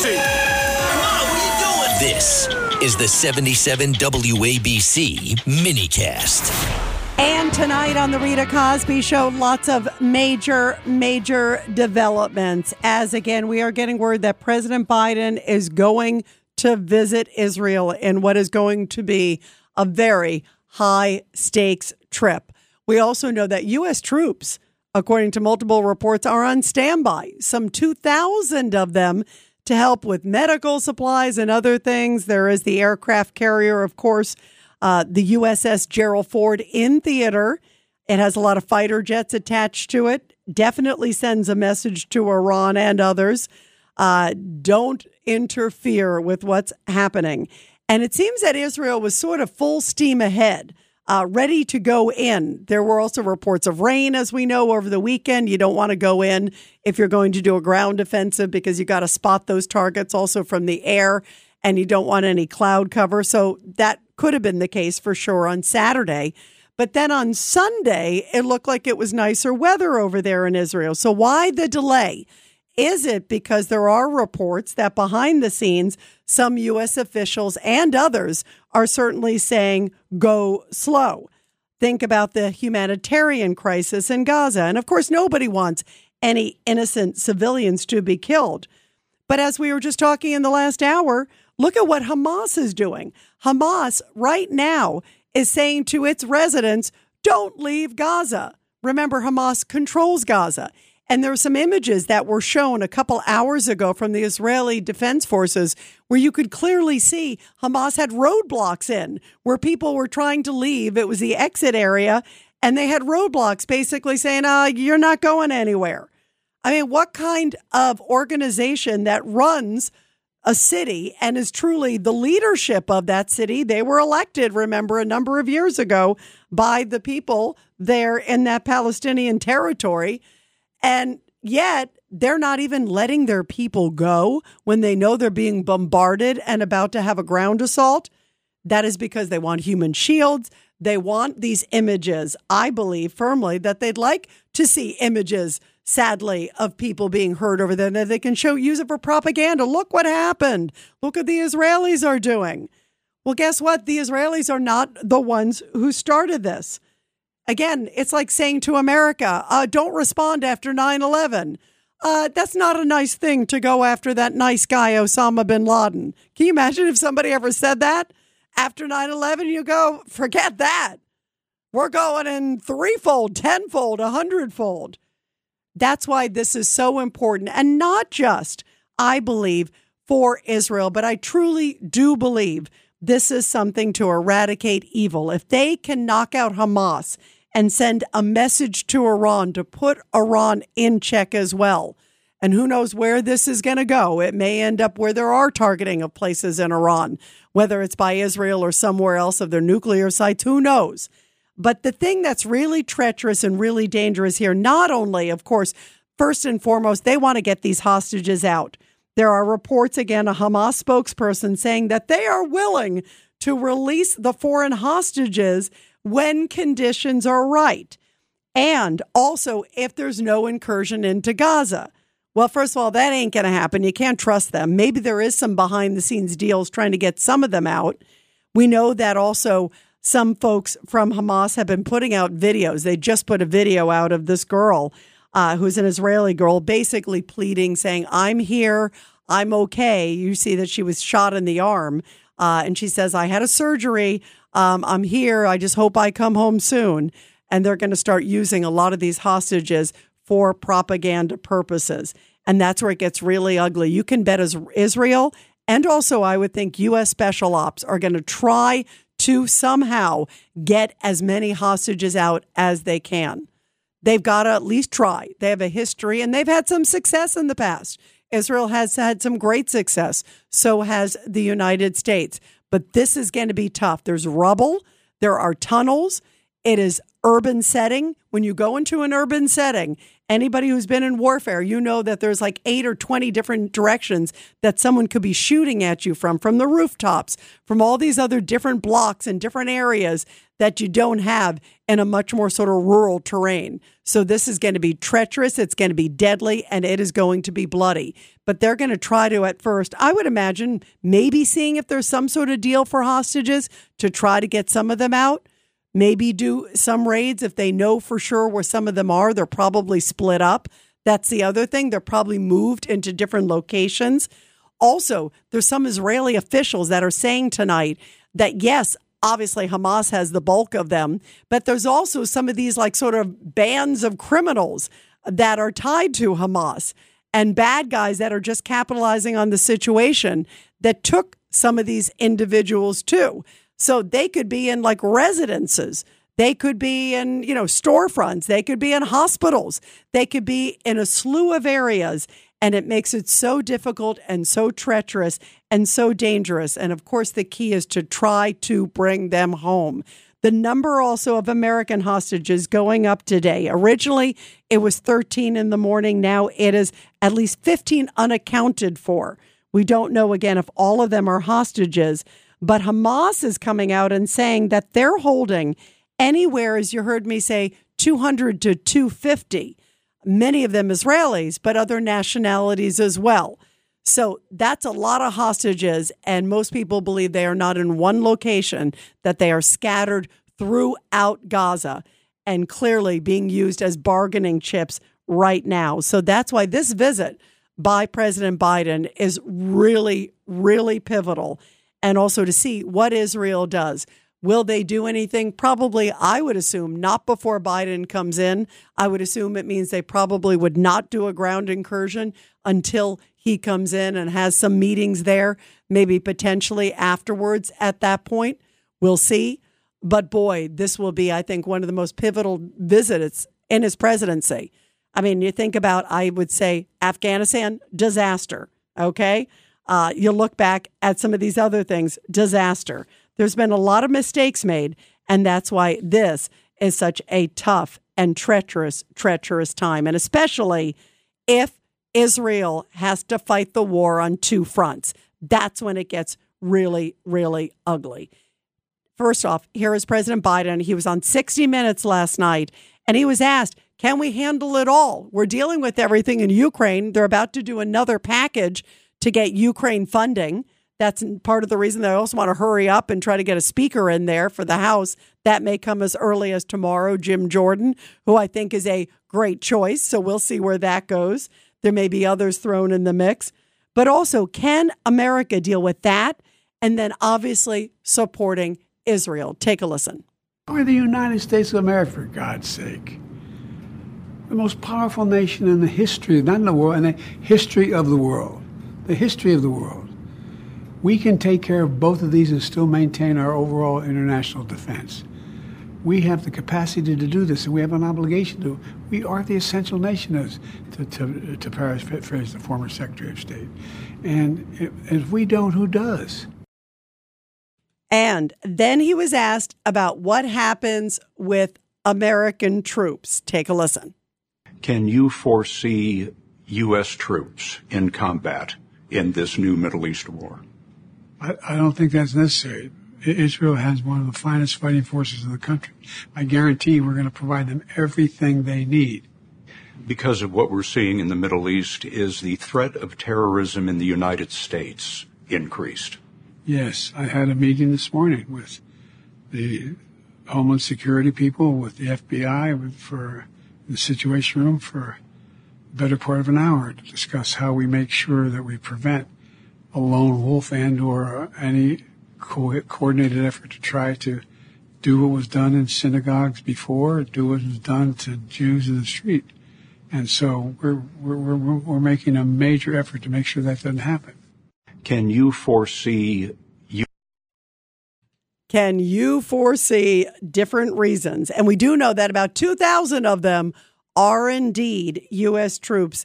crazy. Mom, what are you doing? This is the 77 WABC minicast. And tonight on the Rita Cosby Show, lots of major, major developments. As again, we are getting word that President Biden is going to visit Israel in what is going to be a very high stakes trip. We also know that U.S. troops, according to multiple reports, are on standby, some 2,000 of them to help with medical supplies and other things. There is the aircraft carrier, of course uh, the USS Gerald Ford in theater. It has a lot of fighter jets attached to it. Definitely sends a message to Iran and others. Uh, don't interfere with what's happening. And it seems that Israel was sort of full steam ahead, uh, ready to go in. There were also reports of rain, as we know, over the weekend. You don't want to go in if you're going to do a ground offensive because you got to spot those targets also from the air and you don't want any cloud cover. So that could have been the case for sure on Saturday. But then on Sunday, it looked like it was nicer weather over there in Israel. So why the delay? Is it because there are reports that behind the scenes, some U.S. officials and others are certainly saying, go slow? Think about the humanitarian crisis in Gaza. And of course, nobody wants any innocent civilians to be killed. But as we were just talking in the last hour, Look at what Hamas is doing. Hamas right now is saying to its residents, don't leave Gaza. Remember, Hamas controls Gaza. And there were some images that were shown a couple hours ago from the Israeli Defense Forces where you could clearly see Hamas had roadblocks in where people were trying to leave. It was the exit area, and they had roadblocks basically saying, uh, you're not going anywhere. I mean, what kind of organization that runs a city and is truly the leadership of that city. They were elected, remember, a number of years ago by the people there in that Palestinian territory. And yet, they're not even letting their people go when they know they're being bombarded and about to have a ground assault. That is because they want human shields. They want these images. I believe firmly that they'd like to see images sadly, of people being hurt over there that they can show, use it for propaganda. Look what happened. Look what the Israelis are doing. Well, guess what? The Israelis are not the ones who started this. Again, it's like saying to America, uh, don't respond after 9 11. Uh, that's not a nice thing to go after that nice guy, Osama bin Laden. Can you imagine if somebody ever said that after 9 11? You go, forget that. We're going in threefold, tenfold, a hundredfold. That's why this is so important. And not just, I believe, for Israel, but I truly do believe this is something to eradicate evil. If they can knock out Hamas and send a message to Iran to put Iran in check as well. And who knows where this is going to go? It may end up where there are targeting of places in Iran, whether it's by Israel or somewhere else of their nuclear sites. Who knows? But the thing that's really treacherous and really dangerous here, not only, of course, first and foremost, they want to get these hostages out. There are reports, again, a Hamas spokesperson saying that they are willing to release the foreign hostages when conditions are right. And also, if there's no incursion into Gaza. Well, first of all, that ain't going to happen. You can't trust them. Maybe there is some behind the scenes deals trying to get some of them out. We know that also some folks from Hamas have been putting out videos. They just put a video out of this girl uh, who's an Israeli girl, basically pleading, saying, I'm here, I'm okay. You see that she was shot in the arm. Uh, and she says, I had a surgery. Um, I'm here. I just hope I come home soon. And they're going to start using a lot of these hostages for propaganda purposes. And that's where it gets really ugly. You can bet as Israel and also, I would think U.S. Special Ops are going to try to somehow get as many hostages out as they can. They've got to at least try. They have a history and they've had some success in the past. Israel has had some great success. So has the United States. But this is going to be tough. There's rubble, there are tunnels. It is urban setting, when you go into an urban setting, anybody who's been in warfare, you know that there's like eight or 20 different directions that someone could be shooting at you from, from the rooftops, from all these other different blocks and different areas that you don't have in a much more sort of rural terrain. So this is going to be treacherous, it's going to be deadly, and it is going to be bloody. But they're going to try to, at first, I would imagine, maybe seeing if there's some sort of deal for hostages to try to get some of them out maybe do some raids if they know for sure where some of them are. They're probably split up. That's the other thing. They're probably moved into different locations. Also, there's some Israeli officials that are saying tonight that yes, obviously Hamas has the bulk of them, but there's also some of these like sort of bands of criminals that are tied to Hamas and bad guys that are just capitalizing on the situation that took some of these individuals too. So they could be in like residences. They could be in, you know, storefronts. They could be in hospitals. They could be in a slew of areas. And it makes it so difficult and so treacherous and so dangerous. And of course, the key is to try to bring them home. The number also of American hostages going up today. Originally, it was 13 in the morning. Now it is at least 15 unaccounted for. We don't know again if all of them are hostages. But Hamas is coming out and saying that they're holding anywhere, as you heard me say, 200 to 250, many of them Israelis, but other nationalities as well. So that's a lot of hostages. And most people believe they are not in one location, that they are scattered throughout Gaza and clearly being used as bargaining chips right now. So that's why this visit by President Biden is really, really pivotal and also to see what Israel does. Will they do anything? Probably, I would assume, not before Biden comes in. I would assume it means they probably would not do a ground incursion until he comes in and has some meetings there, maybe potentially afterwards at that point. We'll see. But boy, this will be, I think, one of the most pivotal visits in his presidency. I mean, you think about, I would say, Afghanistan, disaster. Okay uh, you look back at some of these other things, disaster. There's been a lot of mistakes made, and that's why this is such a tough and treacherous, treacherous time. And especially if Israel has to fight the war on two fronts, that's when it gets really, really ugly. First off, here is President Biden. He was on 60 Minutes last night, and he was asked, Can we handle it all? We're dealing with everything in Ukraine. They're about to do another package to get Ukraine funding. That's part of the reason they also want to hurry up and try to get a speaker in there for the House. That may come as early as tomorrow. Jim Jordan, who I think is a great choice. So we'll see where that goes. There may be others thrown in the mix. But also, can America deal with that? And then obviously supporting Israel. Take a listen. We're the United States of America, for God's sake. The most powerful nation in the history, not in the world, in the history of the world the history of the world. We can take care of both of these and still maintain our overall international defense. We have the capacity to do this, and we have an obligation to. We are the essential nation, as to, to, to paraphrase the former Secretary of State. And if we don't, who does? And then he was asked about what happens with American troops. Take a listen. Can you foresee U.S. troops in combat in this new Middle East war? I, I don't think that's necessary. Israel has one of the finest fighting forces in the country. I guarantee we're going to provide them everything they need. Because of what we're seeing in the Middle East, is the threat of terrorism in the United States increased? Yes. I had a meeting this morning with the Homeland Security people, with the FBI, for the Situation Room for better part of an hour to discuss how we make sure that we prevent a lone wolf and or any co- coordinated effort to try to do what was done in synagogues before, do what was done to Jews in the street. And so we're, we're, we're, we're making a major effort to make sure that doesn't happen. Can you foresee you? Can you foresee different reasons? And we do know that about 2,000 of them are indeed U.S. troops